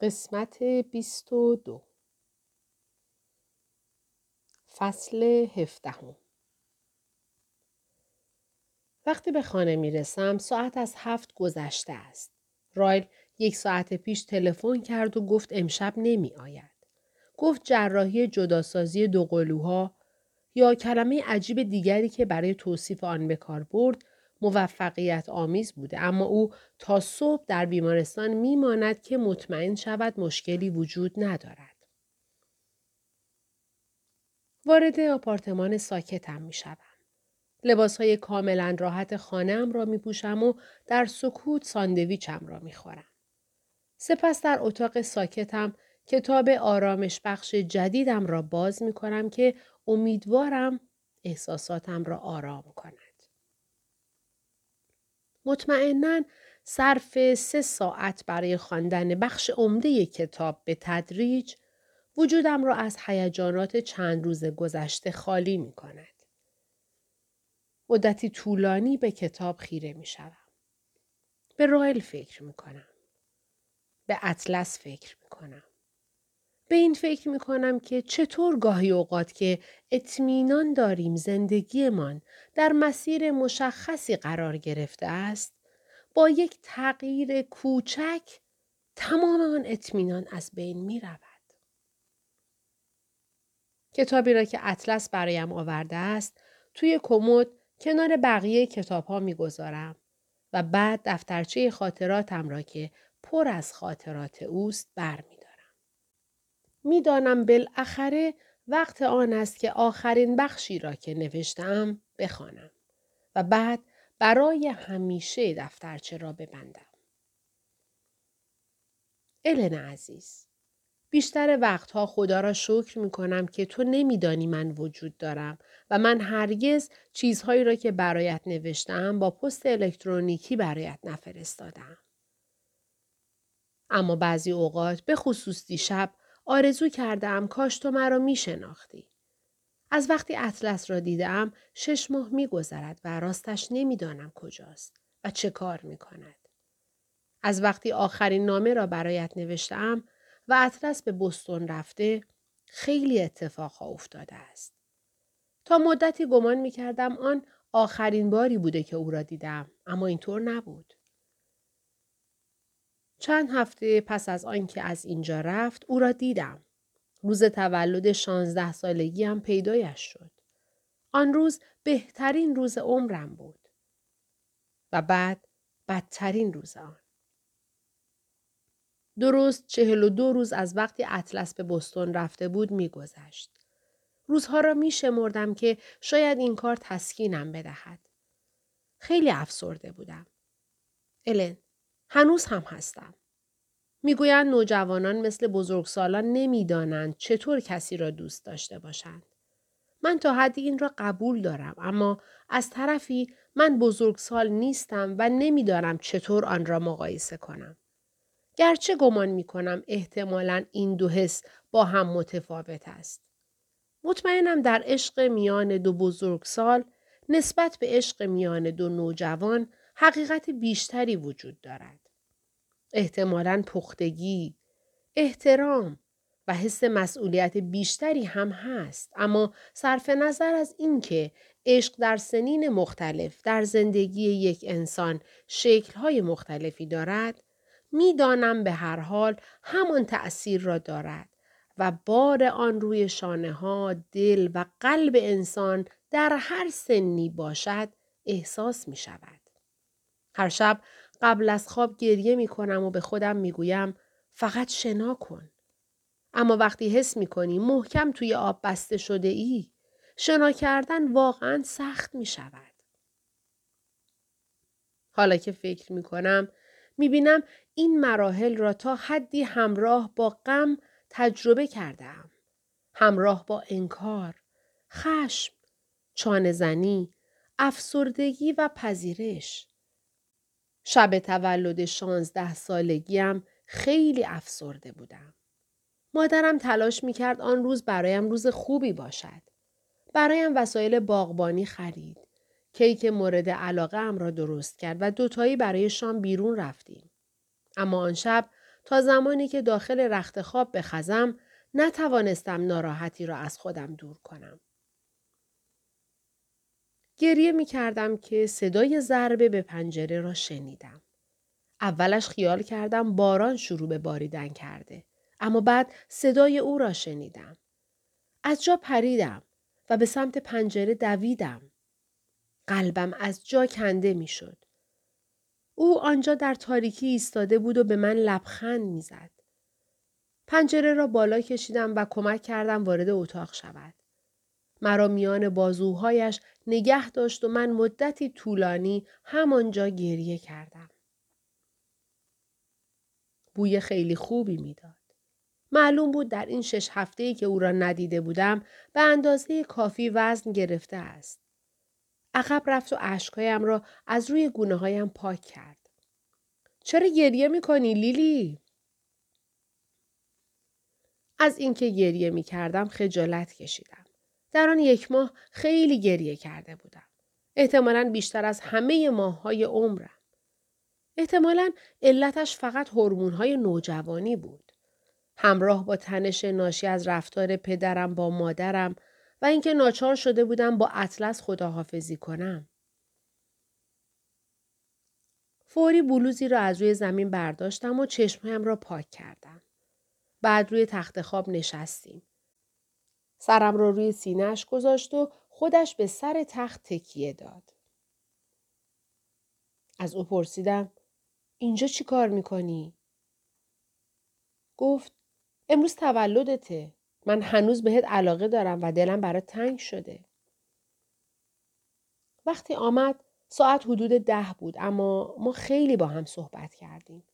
قسمت بیست و دو فصل هفدهم وقتی به خانه می رسم ساعت از هفت گذشته است. رایل یک ساعت پیش تلفن کرد و گفت امشب نمی آید. گفت جراحی جداسازی دو قلوها یا کلمه عجیب دیگری که برای توصیف آن به کار برد موفقیت آمیز بوده اما او تا صبح در بیمارستان میماند که مطمئن شود مشکلی وجود ندارد. وارد آپارتمان ساکتم می شوم. لباس های کاملا راحت خانهام را می پوشم و در سکوت ساندویچم را می خورم. سپس در اتاق ساکتم کتاب آرامش بخش جدیدم را باز می کنم که امیدوارم احساساتم را آرام کند. مطمئنا صرف سه ساعت برای خواندن بخش عمده کتاب به تدریج وجودم را از هیجانات چند روز گذشته خالی می کند. مدتی طولانی به کتاب خیره می شوم. به رایل فکر می کنم. به اطلس فکر می کنم. به این فکر می کنم که چطور گاهی اوقات که اطمینان داریم زندگیمان در مسیر مشخصی قرار گرفته است با یک تغییر کوچک تمام آن اطمینان از بین می رود. کتابی را که اطلس برایم آورده است توی کمد کنار بقیه کتاب ها می گذارم و بعد دفترچه خاطراتم را که پر از خاطرات اوست برمی می‌دانم بالاخره وقت آن است که آخرین بخشی را که نوشتم بخوانم و بعد برای همیشه دفترچه را ببندم. الن عزیز بیشتر وقتها خدا را شکر می کنم که تو نمیدانی من وجود دارم و من هرگز چیزهایی را که برایت نوشتم با پست الکترونیکی برایت نفرستادم. اما بعضی اوقات به خصوص دیشب آرزو کردم کاش تو مرا می شناختی. از وقتی اطلس را دیدم شش ماه می گذرد و راستش نمی‌دانم کجاست و چه کار می کند. از وقتی آخرین نامه را برایت نوشتم و اطلس به بستون رفته خیلی اتفاقها افتاده است. تا مدتی گمان می کردم آن آخرین باری بوده که او را دیدم اما اینطور نبود. چند هفته پس از آنکه از اینجا رفت او را دیدم. روز تولد شانزده سالگی هم پیدایش شد. آن روز بهترین روز عمرم بود. و بعد بدترین روز آن. درست چهل و دو روز از وقتی اطلس به بستون رفته بود میگذشت. روزها را می شمردم که شاید این کار تسکینم بدهد. خیلی افسرده بودم. الن هنوز هم هستم. می‌گویند نوجوانان مثل بزرگسالان نمی‌دانند چطور کسی را دوست داشته باشند. من تا حدی این را قبول دارم اما از طرفی من بزرگسال نیستم و نمی‌دانم چطور آن را مقایسه کنم. گرچه گمان می کنم احتمالا این دو حس با هم متفاوت است. مطمئنم در عشق میان دو بزرگسال نسبت به عشق میان دو نوجوان حقیقت بیشتری وجود دارد. احتمالا پختگی، احترام و حس مسئولیت بیشتری هم هست اما صرف نظر از اینکه عشق در سنین مختلف در زندگی یک انسان شکلهای مختلفی دارد می‌دانم به هر حال همان تأثیر را دارد و بار آن روی شانه ها، دل و قلب انسان در هر سنی باشد احساس می شود. هر شب قبل از خواب گریه می کنم و به خودم می گویم فقط شنا کن. اما وقتی حس می کنی محکم توی آب بسته شده ای شنا کردن واقعا سخت می شود. حالا که فکر می کنم می بینم این مراحل را تا حدی همراه با غم تجربه کردم. همراه با انکار، خشم، چانه زنی، افسردگی و پذیرش. شب تولد شانزده سالگیم خیلی افسرده بودم. مادرم تلاش می کرد آن روز برایم روز خوبی باشد. برایم وسایل باغبانی خرید. کیک مورد علاقه ام را درست کرد و دوتایی برای شام بیرون رفتیم. اما آن شب تا زمانی که داخل رخت خواب بخزم نتوانستم ناراحتی را از خودم دور کنم. گریه می کردم که صدای ضربه به پنجره را شنیدم. اولش خیال کردم باران شروع به باریدن کرده. اما بعد صدای او را شنیدم. از جا پریدم و به سمت پنجره دویدم. قلبم از جا کنده می شد. او آنجا در تاریکی ایستاده بود و به من لبخند می‌زد. پنجره را بالا کشیدم و کمک کردم وارد اتاق شود. مرا میان بازوهایش نگه داشت و من مدتی طولانی همانجا گریه کردم. بوی خیلی خوبی می‌داد. معلوم بود در این شش هفته ای که او را ندیده بودم به اندازه کافی وزن گرفته است. عقب رفت و اشکهایم را از روی گونه هایم پاک کرد. چرا گریه می‌کنی لیلی؟ از اینکه گریه می کردم خجالت کشیدم. در آن یک ماه خیلی گریه کرده بودم. احتمالا بیشتر از همه ماه های عمرم. احتمالا علتش فقط هورمون های نوجوانی بود. همراه با تنش ناشی از رفتار پدرم با مادرم و اینکه ناچار شده بودم با اطلس خداحافظی کنم. فوری بلوزی را از روی زمین برداشتم و چشمهایم را پاک کردم. بعد روی تخت خواب نشستیم. سرم را روی سینهش گذاشت و خودش به سر تخت تکیه داد. از او پرسیدم اینجا چی کار می‌کنی؟ گفت امروز تولدته. من هنوز بهت علاقه دارم و دلم برات تنگ شده. وقتی آمد ساعت حدود ده بود اما ما خیلی با هم صحبت کردیم.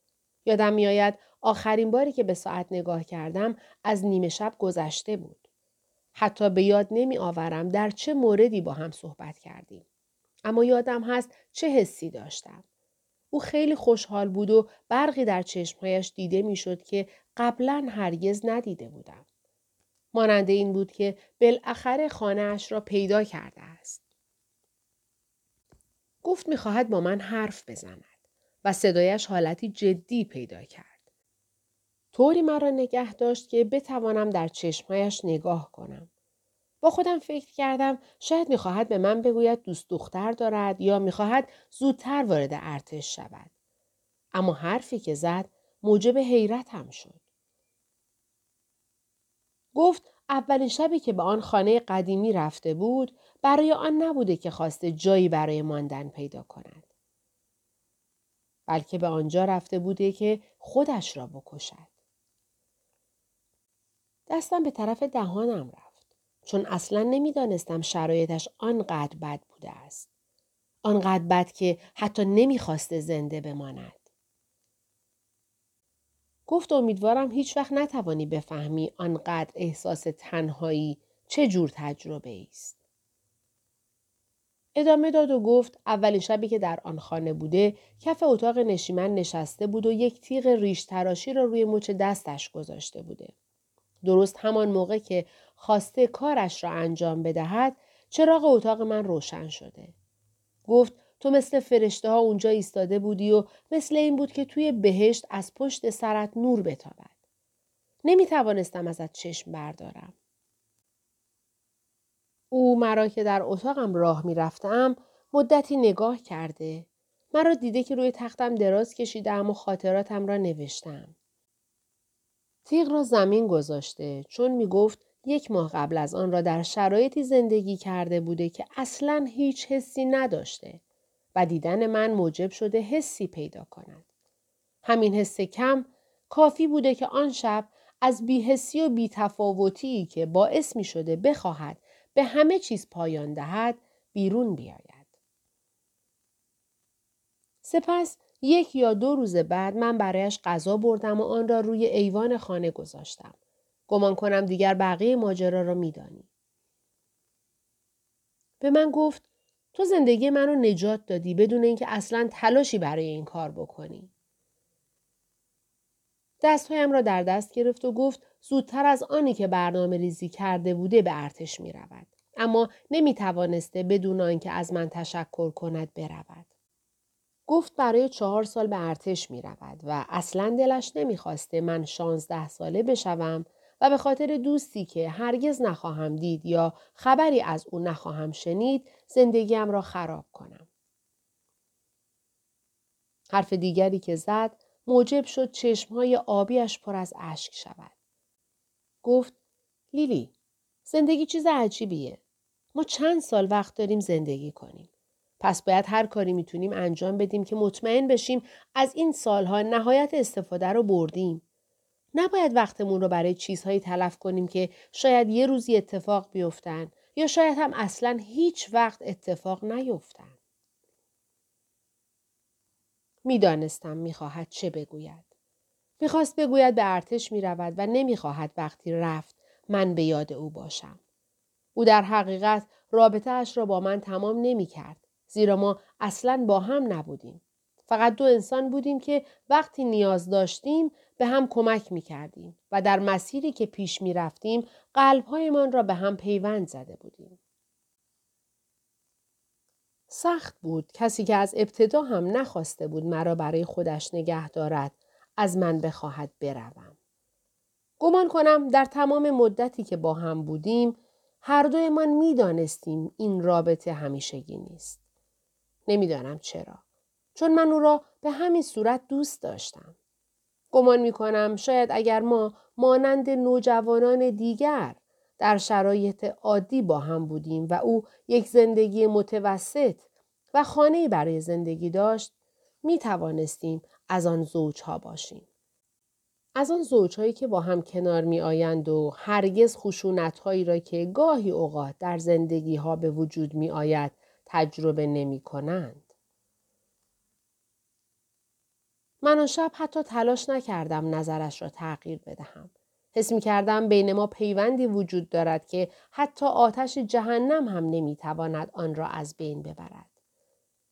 یادم میآید آخرین باری که به ساعت نگاه کردم از نیمه شب گذشته بود. حتی به یاد نمی آورم در چه موردی با هم صحبت کردیم. اما یادم هست چه حسی داشتم. او خیلی خوشحال بود و برقی در چشمهایش دیده می‌شد که قبلا هرگز ندیده بودم. مانند این بود که بالاخره خانه اش را پیدا کرده است. گفت می‌خواهد با من حرف بزند و صدایش حالتی جدی پیدا کرد. طوری مرا نگه داشت که بتوانم در چشمهایش نگاه کنم. با خودم فکر کردم شاید می‌خواهد به من بگوید دوست دختر دارد یا می‌خواهد زودتر وارد ارتش شود. اما حرفی که زد موجب حیرتم شد. گفت اولین شبی که به آن خانه قدیمی رفته بود برای آن نبوده که خواسته جایی برای ماندن پیدا کند. بلکه به آنجا رفته بوده که خودش را بکشد. دستم به طرف دهانم رفت چون اصلا نمی‌دانستم شرایطش آنقدر بد بوده است. آنقدر بد که حتی نمی‌خواسته زنده بماند. گفت امیدوارم هیچ وقت نتوانی بفهمی آنقدر احساس تنهایی چه جور تجربه است. ادامه داد و گفت اولین شبی که در آن خانه بوده کف اتاق نشیمن نشسته بود و یک تیغ ریش تراشی را روی مچ دستش گذاشته بوده. درست همان موقع که خواسته کارش را انجام بدهد چراغ اتاق من روشن شده. گفت تو مثل فرشته ها اونجا ایستاده بودی و مثل این بود که توی بهشت از پشت سرت نور بتابد. نمی توانستم ازت چشم بردارم. او مرا که در اتاقم راه می رفتم مدتی نگاه کرده. مرا دیده که روی تختم دراز کشیدم و خاطراتم را نوشتم. تیغ را زمین گذاشته چون می گفت یک ماه قبل از آن را در شرایطی زندگی کرده بوده که اصلا هیچ حسی نداشته. و دیدن من موجب شده حسی پیدا کند. همین حس کم کافی بوده که آن شب از بیحسی و بیتفاوتی که باعث می شده بخواهد به همه چیز پایان دهد بیرون بیاید. سپس یک یا دو روز بعد من برایش غذا بردم و آن را روی ایوان خانه گذاشتم. گمان کنم دیگر بقیه ماجرا را میدانی. به من گفت تو زندگی منو نجات دادی بدون اینکه اصلا تلاشی برای این کار بکنی. دستهایم را در دست گرفت و گفت زودتر از آنی که برنامه ریزی کرده بوده به ارتش می رود. اما نمی توانسته بدون آنکه از من تشکر کند برود. گفت برای چهار سال به ارتش می رود و اصلا دلش نمی‌خواسته من شانزده ساله بشوم و به خاطر دوستی که هرگز نخواهم دید یا خبری از او نخواهم شنید زندگیم را خراب کنم. حرف دیگری که زد موجب شد چشمهای آبیش پر از اشک شود. گفت لیلی زندگی چیز عجیبیه. ما چند سال وقت داریم زندگی کنیم. پس باید هر کاری می‌تونیم انجام بدیم که مطمئن بشیم از این سالها نهایت استفاده رو بردیم. نباید وقتمون رو برای چیزهایی تلف کنیم که شاید یه روزی اتفاق بیفتن یا شاید هم اصلا هیچ وقت اتفاق نیفتن. می‌دانستم می‌خواهد چه بگوید. می‌خواست بگوید به ارتش می‌رود و نمی‌خواهد وقتی رفت من به یاد او باشم. او در حقیقت رابطه اش را با من تمام نمی کرد. زیرا ما اصلا با هم نبودیم. فقط دو انسان بودیم که وقتی نیاز داشتیم به هم کمک می کردیم و در مسیری که پیش می رفتیم قلبهایمان را به هم پیوند زده بودیم. سخت بود کسی که از ابتدا هم نخواسته بود مرا برای خودش نگه دارد از من بخواهد بروم. گمان کنم در تمام مدتی که با هم بودیم هر دویمان می دانستیم این رابطه همیشگی نیست. نمی‌دانم چرا. چون من او را به همین صورت دوست داشتم. گمان می کنم شاید اگر ما مانند نوجوانان دیگر در شرایط عادی با هم بودیم و او یک زندگی متوسط و خانه برای زندگی داشت می توانستیم از آن زوجها باشیم. از آن زوجهایی که با هم کنار می آیند و هرگز خشونت هایی را که گاهی اوقات در زندگی ها به وجود می آید تجربه نمی کنند. من آن شب حتی تلاش نکردم نظرش را تغییر بدهم. حس می کردم بین ما پیوندی وجود دارد که حتی آتش جهنم هم نمی تواند آن را از بین ببرد.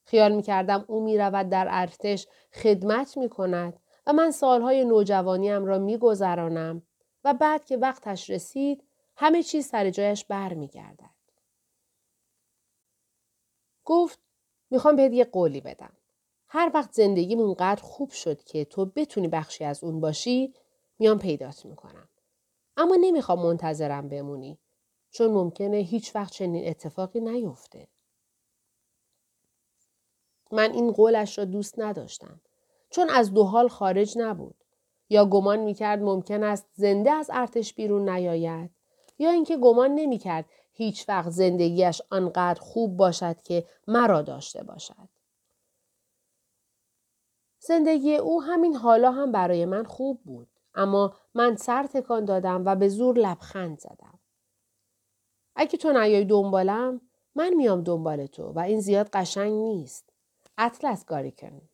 خیال می کردم او می رود در ارتش خدمت می کند و من سالهای نوجوانیم را می گذرانم و بعد که وقتش رسید همه چیز سر جایش بر می گردد. گفت می‌خوام بهت یه قولی بدم. هر وقت زندگیم اونقدر خوب شد که تو بتونی بخشی از اون باشی میام پیدات می‌کنم. اما نمی‌خوام منتظرم بمونی چون ممکنه هیچ وقت چنین اتفاقی نیفته. من این قولش را دوست نداشتم چون از دو حال خارج نبود یا گمان می‌کرد ممکن است زنده از ارتش بیرون نیاید یا اینکه گمان نمی‌کرد هیچ وقت زندگیش آنقدر خوب باشد که مرا داشته باشد. زندگی او همین حالا هم برای من خوب بود. اما من سر تکان دادم و به زور لبخند زدم. اگه تو نیای دنبالم من میام دنبال تو و این زیاد قشنگ نیست. اطلس گاریکن.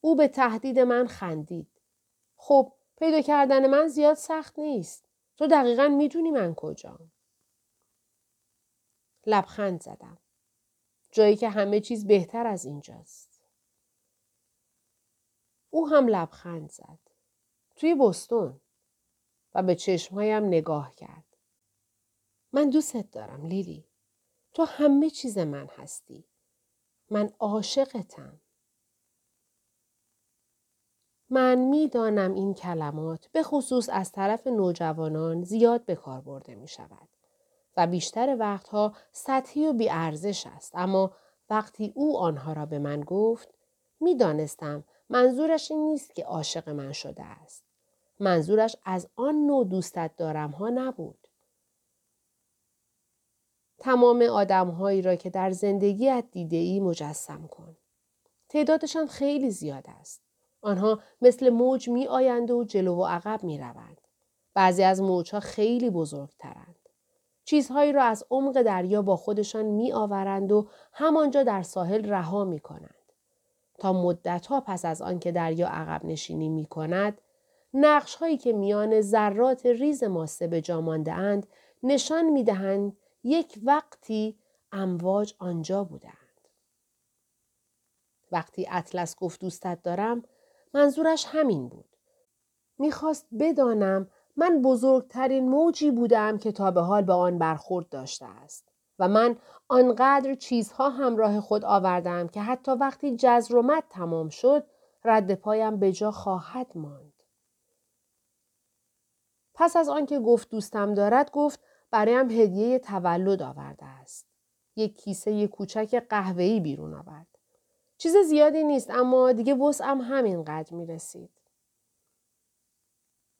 او به تهدید من خندید. خب پیدا کردن من زیاد سخت نیست. تو دقیقا می‌دونی من کجام. لبخند زدم. جایی که همه چیز بهتر از اینجاست. او هم لبخند زد. توی بستون و به چشمهایم نگاه کرد. من دوستت دارم لیلی. تو همه چیز من هستی. من عاشقتم. من می‌دانم این کلمات به خصوص از طرف نوجوانان زیاد به کار برده می شود و بیشتر وقتها سطحی و بیارزش است اما وقتی او آنها را به من گفت می‌دانستم منظورش این نیست که عاشق من شده است. منظورش از آن نوع دوستت دارم ها نبود. تمام آدمهایی را که در زندگیت دیده ای مجسم کن. تعدادشان خیلی زیاد است. آنها مثل موج می آیند و جلو و عقب می روند. بعضی از موجها خیلی بزرگترند. چیزهایی را از عمق دریا با خودشان می آورند و همانجا در ساحل رها می کنند. تا مدتها پس از آنکه دریا عقب نشینی می کند، نقش هایی که میان ذرات ریز ماسه به جا مانده اند نشان می دهند یک وقتی امواج آنجا بودند. وقتی اطلس گفت دوستت دارم منظورش همین بود. می‌خواست بدانم من بزرگترین موجی بودم که تا به حال به آن برخورد داشته است. و من آنقدر چیزها همراه خود آوردم که حتی وقتی جزر و مد تمام شد رد پایم به جا خواهد ماند. پس از آنکه گفت دوستم دارد گفت برایم هدیه تولد آورده است. یک کیسه کوچک قهوه‌ای بیرون آورد. چیز زیادی نیست اما دیگه وسعم همینقدر می رسید.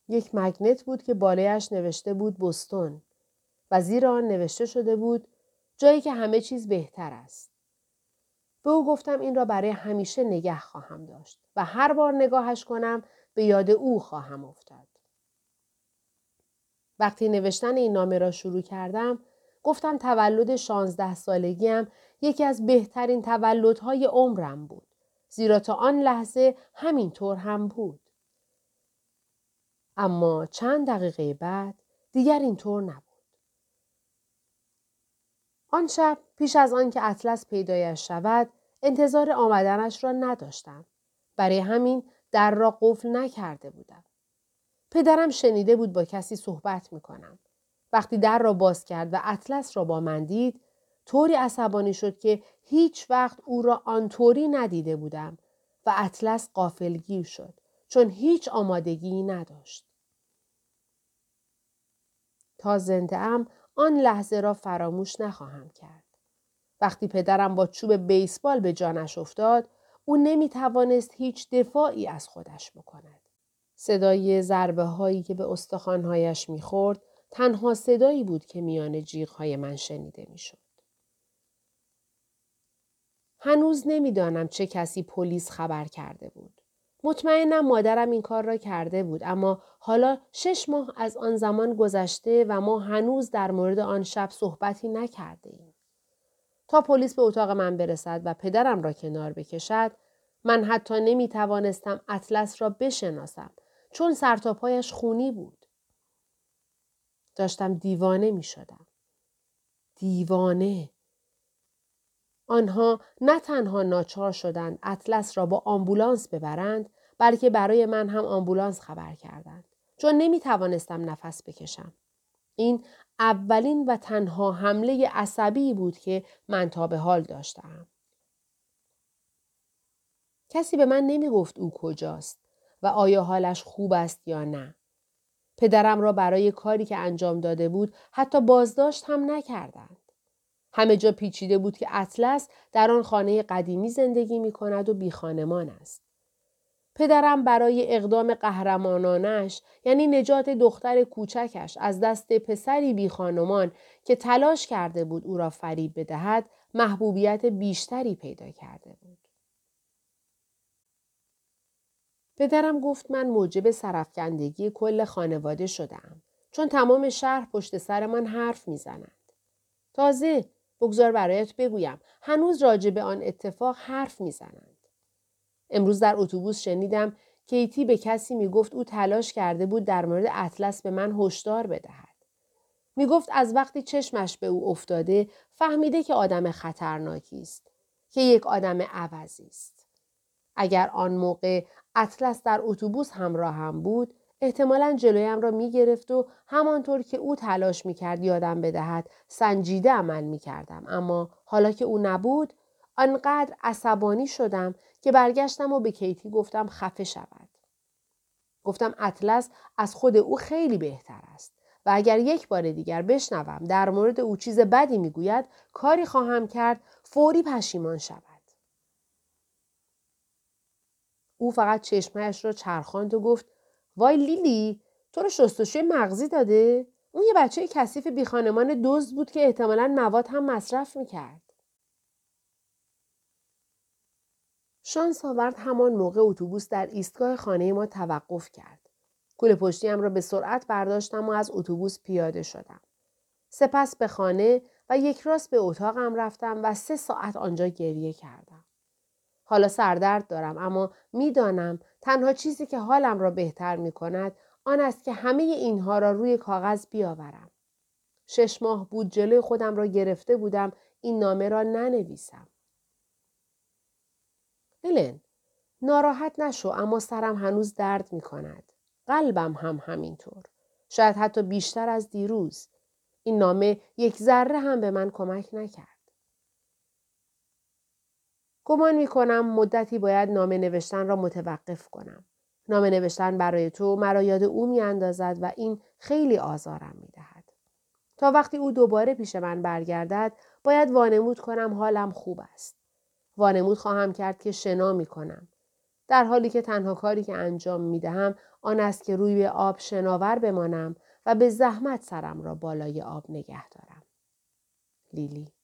یک مگنت بود که بالایش نوشته بود بستون و زیر آن نوشته شده بود جایی که همه چیز بهتر است. به او گفتم این را برای همیشه نگه خواهم داشت و هر بار نگاهش کنم به یاد او خواهم افتاد. وقتی نوشتن این نامه را شروع کردم گفتم تولد شانزده سالگیم یکی از بهترین تولدهای عمرم بود. زیرا تا آن لحظه همینطور هم بود. اما چند دقیقه بعد دیگر اینطور نبود. آن شب پیش از آن که اطلس پیدایش شود انتظار آمدنش را نداشتم. برای همین در را قفل نکرده بودم. پدرم شنیده بود با کسی صحبت می کنم. وقتی در را باز کرد و اطلس را با من دید طوری عصبانی شد که هیچ وقت او را آنطوری ندیده بودم و اطلس قافلگیر شد چون هیچ آمادگی نداشت. تا زنده ام آن لحظه را فراموش نخواهم کرد. وقتی پدرم با چوب بیسبال به جانش افتاد او نمی توانست هیچ دفاعی از خودش بکند. صدای ضربه هایی که به استخوانهایش می‌خورد تنها صدایی بود که میان های من شنیده می‌شد. هنوز نمی‌دانم چه کسی پلیس خبر کرده بود. مطمئنم مادرم این کار را کرده بود اما حالا شش ماه از آن زمان گذشته و ما هنوز در مورد آن شب صحبتی نکرده ایم. تا پلیس به اتاق من برسد و پدرم را کنار بکشد من حتی نمی توانستم اطلس را بشناسم چون سرتاپایش خونی بود. داشتم دیوانه می شدم. دیوانه. آنها نه تنها ناچار شدند اطلس را با آمبولانس ببرند بلکه برای من هم آمبولانس خبر کردند چون نمی توانستم نفس بکشم. این اولین و تنها حمله عصبی بود که من تا به حال داشتم. کسی به من نمی گفت او کجاست و آیا حالش خوب است یا نه. پدرم را برای کاری که انجام داده بود حتی بازداشت هم نکردند. همه جا پیچیده بود که اطلس در آن خانه قدیمی زندگی می کند و بی خانمان است. پدرم برای اقدام قهرمانانش یعنی نجات دختر کوچکش از دست پسری بی خانمان که تلاش کرده بود او را فریب بدهد محبوبیت بیشتری پیدا کرده بود. پدرم گفت من موجب سرفکندگی کل خانواده شدم چون تمام شهر پشت سر من حرف می‌زنند. تازه بگذار برایت بگویم هنوز راجع به آن اتفاق حرف می‌زنند. امروز در اتوبوس شنیدم کیتی به کسی می‌گفت او تلاش کرده بود در مورد اطلس به من هشدار بدهد. می گفت از وقتی چشمش به او افتاده فهمیده که آدم خطرناکی است. که یک آدم عوضی است. اگر آن موقع اطلس در اتوبوس همراه هم بود احتمالا جلویم را می گرفت و همانطور که او تلاش می کرد یادم بدهد سنجیده عمل می کردم. اما حالا که او نبود آنقدر عصبانی شدم که برگشتم و به کیتی گفتم خفه شود. گفتم اطلس از خود او خیلی بهتر است و اگر یک بار دیگر بشنوم در مورد او چیز بدی می‌گوید کاری خواهم کرد فوری پشیمان شود. او فقط چشمهش را چرخاند و گفت وای لیلی تو رو شستشوی مغزی داده؟ اون یه بچه کثیف بی خانمان دزد بود که احتمالا مواد هم مصرف می‌کرد. شانس آورد همان موقع اتوبوس در ایستگاه خانه ما توقف کرد. کل پشتیم را به سرعت برداشتم و از اتوبوس پیاده شدم. سپس به خانه و یک راست به اتاقم رفتم و سه ساعت آنجا گریه کردم. حالا سردرد دارم اما می‌دانم تنها چیزی که حالم را بهتر می کند آن است که همه اینها را روی کاغذ بیاورم. شش ماه بود جلوی خودم را گرفته بودم این نامه را ننویسم. هلن ناراحت نشو اما سرم هنوز درد می کند. قلبم هم همینطور. شاید حتی بیشتر از دیروز. این نامه یک ذره هم به من کمک نکرد. گمان می کنم مدتی باید نامه نوشتن را متوقف کنم. نامه نوشتن برای تو مرا یاد او می اندازد و این خیلی آزارم می دهد. تا وقتی او دوباره پیش من برگردد باید وانمود کنم حالم خوب است. وانمود خواهم کرد که شنا می کنم. در حالی که تنها کاری که انجام می دهم آن است که روی آب شناور بمانم و به زحمت سرم را بالای آب نگه دارم. لیلی